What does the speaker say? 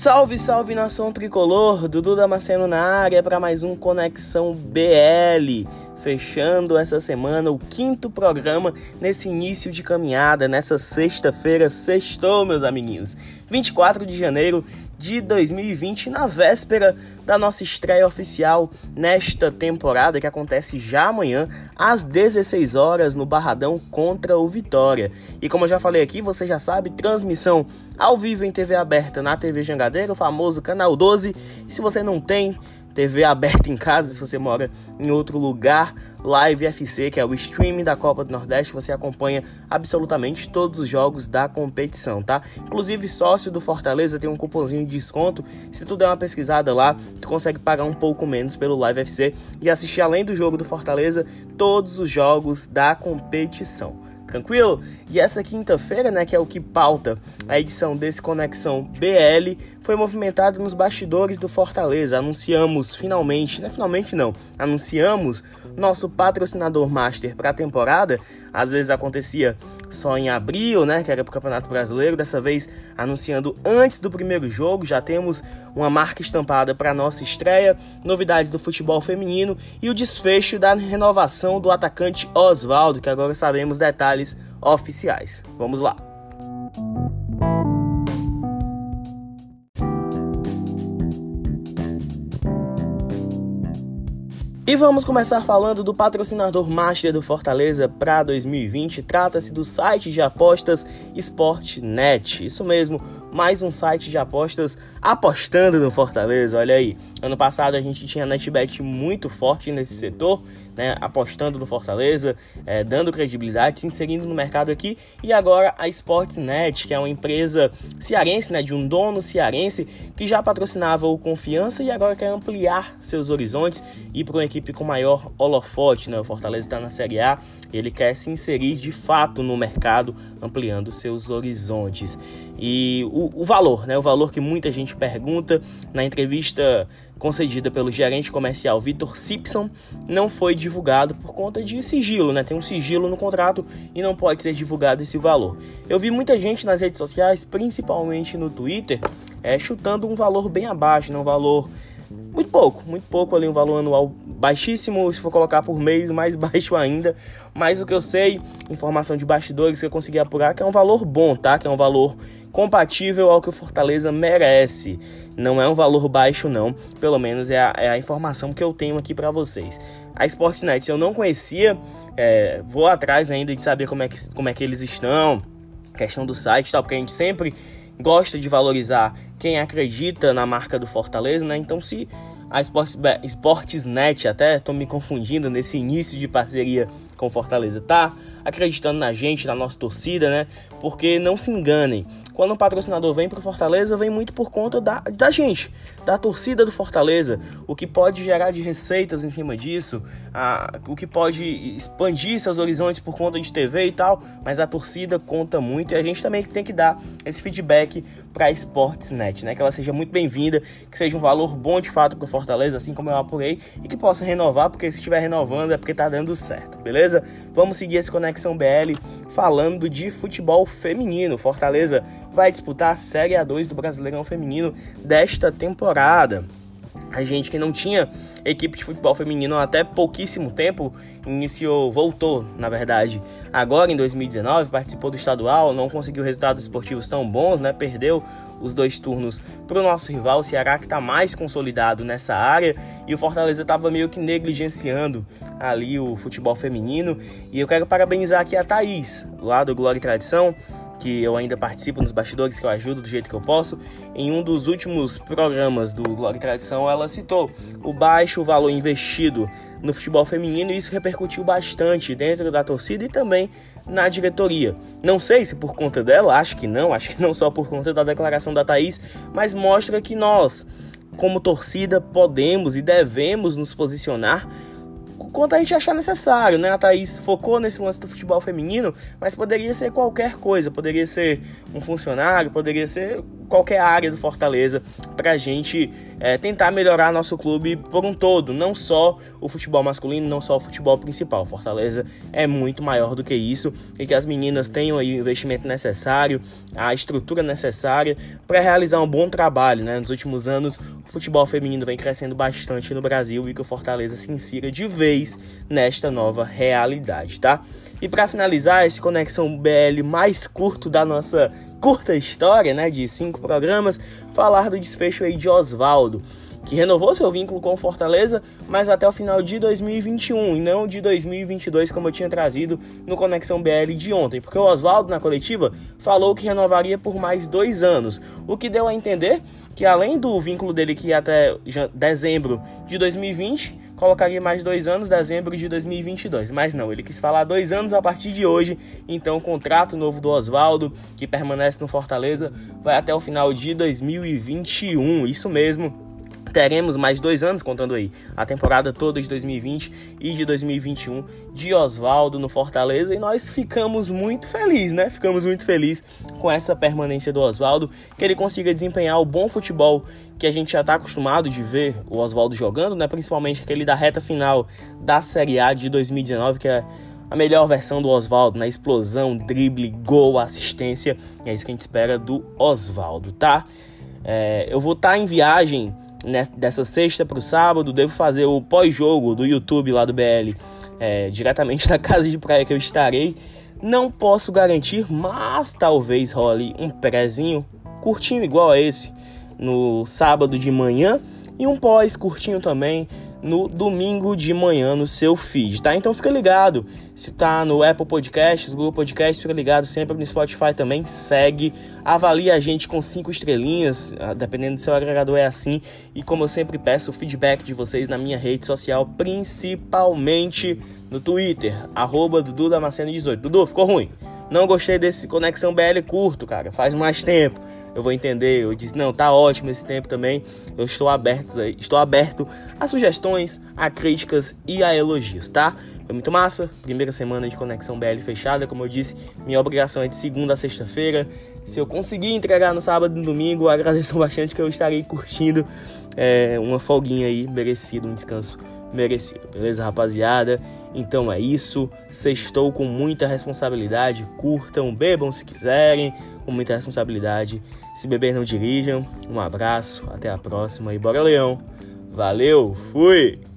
Salve, salve nação tricolor! Dudu Damasceno na área para mais um Conexão BL. Fechando essa semana o quinto programa nesse início de caminhada, nessa sexta-feira, sextou, meus amiguinhos. 24 de janeiro de 2020, na véspera da nossa estreia oficial nesta temporada, que acontece já amanhã, às 16 horas, no Barradão contra o Vitória. E como eu já falei aqui, você já sabe, transmissão ao vivo em TV aberta na TV Jangadeiro, o famoso Canal 12. E se você não tem TV aberta em casa, se você mora em outro lugar, Live FC, que é o streaming da Copa do Nordeste, você acompanha absolutamente todos os jogos da competição, tá? Inclusive, sócio do Fortaleza tem um cupomzinho de desconto. Se tu der uma pesquisada lá, tu consegue pagar um pouco menos pelo Live FC e assistir além do jogo do Fortaleza, todos os jogos da competição. Tranquilo? E essa quinta-feira, né, que é o que pauta a edição desse Conexão BL, foi movimentada nos bastidores do Fortaleza. Anunciamos finalmente, né, finalmente não, anunciamos nosso patrocinador master para a temporada. Às vezes acontecia só em abril, né, que era para o Campeonato Brasileiro. Dessa vez anunciando antes do primeiro jogo. Já temos uma marca estampada para nossa estreia, novidades do futebol feminino e o desfecho da renovação do atacante Oswaldo, que agora sabemos detalhes oficiais. Vamos lá. E vamos começar falando do patrocinador master do Fortaleza para 2020. Trata-se do site de apostas Sportnet. Isso mesmo, mais um site de apostas apostando no Fortaleza. Olha aí, ano passado a gente tinha NetBet muito forte nesse setor, né, apostando no Fortaleza, é, dando credibilidade, se inserindo no mercado aqui. E agora a Sportsnet, que é uma empresa cearense, né, de um dono cearense que já patrocinava o Confiança e agora quer ampliar seus horizontes e para uma equipe com maior holofote. Né? O Fortaleza está na Série A ele quer se inserir de fato no mercado, ampliando seus horizontes. E o, o valor, né? O valor que muita gente pergunta na entrevista concedida pelo gerente comercial Vitor Simpson não foi divulgado por conta de sigilo, né? Tem um sigilo no contrato e não pode ser divulgado esse valor. Eu vi muita gente nas redes sociais, principalmente no Twitter, é, chutando um valor bem abaixo, né? um valor muito pouco, muito pouco ali, um valor anual baixíssimo, se for colocar por mês, mais baixo ainda. Mas o que eu sei, informação de bastidores que eu consegui apurar, que é um valor bom, tá? Que é um valor compatível ao que o Fortaleza merece. Não é um valor baixo, não. Pelo menos é a, é a informação que eu tenho aqui para vocês. A Sportsnet eu não conhecia, é, vou atrás ainda de saber como é que, como é que eles estão, questão do site e tal, porque a gente sempre gosta de valorizar quem acredita na marca do Fortaleza, né? Então, se a Sports, Sportsnet, até estou me confundindo nesse início de parceria com Fortaleza, tá acreditando na gente, na nossa torcida, né? Porque não se enganem, quando um patrocinador vem para o Fortaleza, vem muito por conta da, da gente, da torcida do Fortaleza, o que pode gerar de receitas em cima disso, a, o que pode expandir seus horizontes por conta de TV e tal, mas a torcida conta muito e a gente também tem que dar esse feedback para a Sportsnet, né? Que ela seja muito bem-vinda, que seja um valor bom de fato para Fortaleza, assim como eu apurei, e que possa renovar, porque se estiver renovando é porque tá dando certo, beleza? Vamos seguir esse Conexão BL falando de futebol feminino. Fortaleza vai disputar a Série A2 do Brasileirão Feminino desta temporada. A gente que não tinha equipe de futebol feminino até pouquíssimo tempo iniciou, voltou, na verdade, agora em 2019, participou do estadual, não conseguiu resultados esportivos tão bons, né? Perdeu os dois turnos para o nosso rival, o Ceará, que está mais consolidado nessa área, e o Fortaleza estava meio que negligenciando ali o futebol feminino. E eu quero parabenizar aqui a Thaís, lá do Glória e Tradição, que eu ainda participo nos bastidores, que eu ajudo do jeito que eu posso. Em um dos últimos programas do e Tradição, ela citou o baixo valor investido no futebol feminino e isso repercutiu bastante dentro da torcida e também na diretoria. Não sei se por conta dela, acho que não, acho que não só por conta da declaração da Thaís, mas mostra que nós, como torcida, podemos e devemos nos posicionar quanto a gente achar necessário, né? A Thaís focou nesse lance do futebol feminino, mas poderia ser qualquer coisa, poderia ser um funcionário, poderia ser qualquer área do Fortaleza para a gente é, tentar melhorar nosso clube por um todo, não só o futebol masculino, não só o futebol principal. Fortaleza é muito maior do que isso e que as meninas tenham aí o investimento necessário, a estrutura necessária para realizar um bom trabalho. Né? Nos últimos anos, o futebol feminino vem crescendo bastante no Brasil e que o Fortaleza se insira de vez nesta nova realidade, tá? E para finalizar esse Conexão BL mais curto da nossa curta história, né, de cinco programas, falar do desfecho aí de Oswaldo, que renovou seu vínculo com Fortaleza, mas até o final de 2021 e não de 2022 como eu tinha trazido no Conexão BL de ontem, porque o Oswaldo na coletiva falou que renovaria por mais dois anos, o que deu a entender que além do vínculo dele que ia até dezembro de 2020 colocaria mais dois anos, dezembro de 2022. Mas não, ele quis falar dois anos a partir de hoje. Então, o contrato novo do Oswaldo, que permanece no Fortaleza, vai até o final de 2021. Isso mesmo teremos mais dois anos contando aí a temporada toda de 2020 e de 2021 de Oswaldo no Fortaleza e nós ficamos muito felizes, né? Ficamos muito felizes com essa permanência do Oswaldo, que ele consiga desempenhar o bom futebol que a gente já está acostumado de ver o Oswaldo jogando, né? Principalmente aquele da reta final da Série A de 2019, que é a melhor versão do Oswaldo, na né? explosão, drible, gol, assistência. É isso que a gente espera do Oswaldo, tá? É, eu vou estar tá em viagem dessa sexta para o sábado, devo fazer o pós-jogo do YouTube lá do BL é, diretamente na casa de praia que eu estarei. Não posso garantir, mas talvez role um prézinho curtinho igual a esse no sábado de manhã e um pós curtinho também no domingo de manhã no seu feed, tá? Então fica ligado. Se tá no Apple Podcasts, Google Podcasts, fica ligado sempre no Spotify também. Segue, avalia a gente com cinco estrelinhas, ah, dependendo do seu agregador é assim. E como eu sempre peço, o feedback de vocês na minha rede social, principalmente no Twitter, arroba Dudu Damasceno 18. Dudu, ficou ruim. Não gostei desse Conexão BL curto, cara. Faz mais tempo eu vou entender. Eu disse, não, tá ótimo esse tempo também. Eu estou aberto, estou aberto a sugestões, a críticas e a elogios, tá? Foi muito massa. Primeira semana de Conexão BL fechada. Como eu disse, minha obrigação é de segunda a sexta-feira. Se eu conseguir entregar no sábado e no domingo, agradeço bastante que eu estarei curtindo é, uma folguinha aí, merecido, um descanso merecido. Beleza, rapaziada? Então é isso. Sextou com muita responsabilidade. Curtam, bebam se quiserem, com muita responsabilidade. Se beber, não dirijam. Um abraço, até a próxima e bora, Leão! Valeu, fui!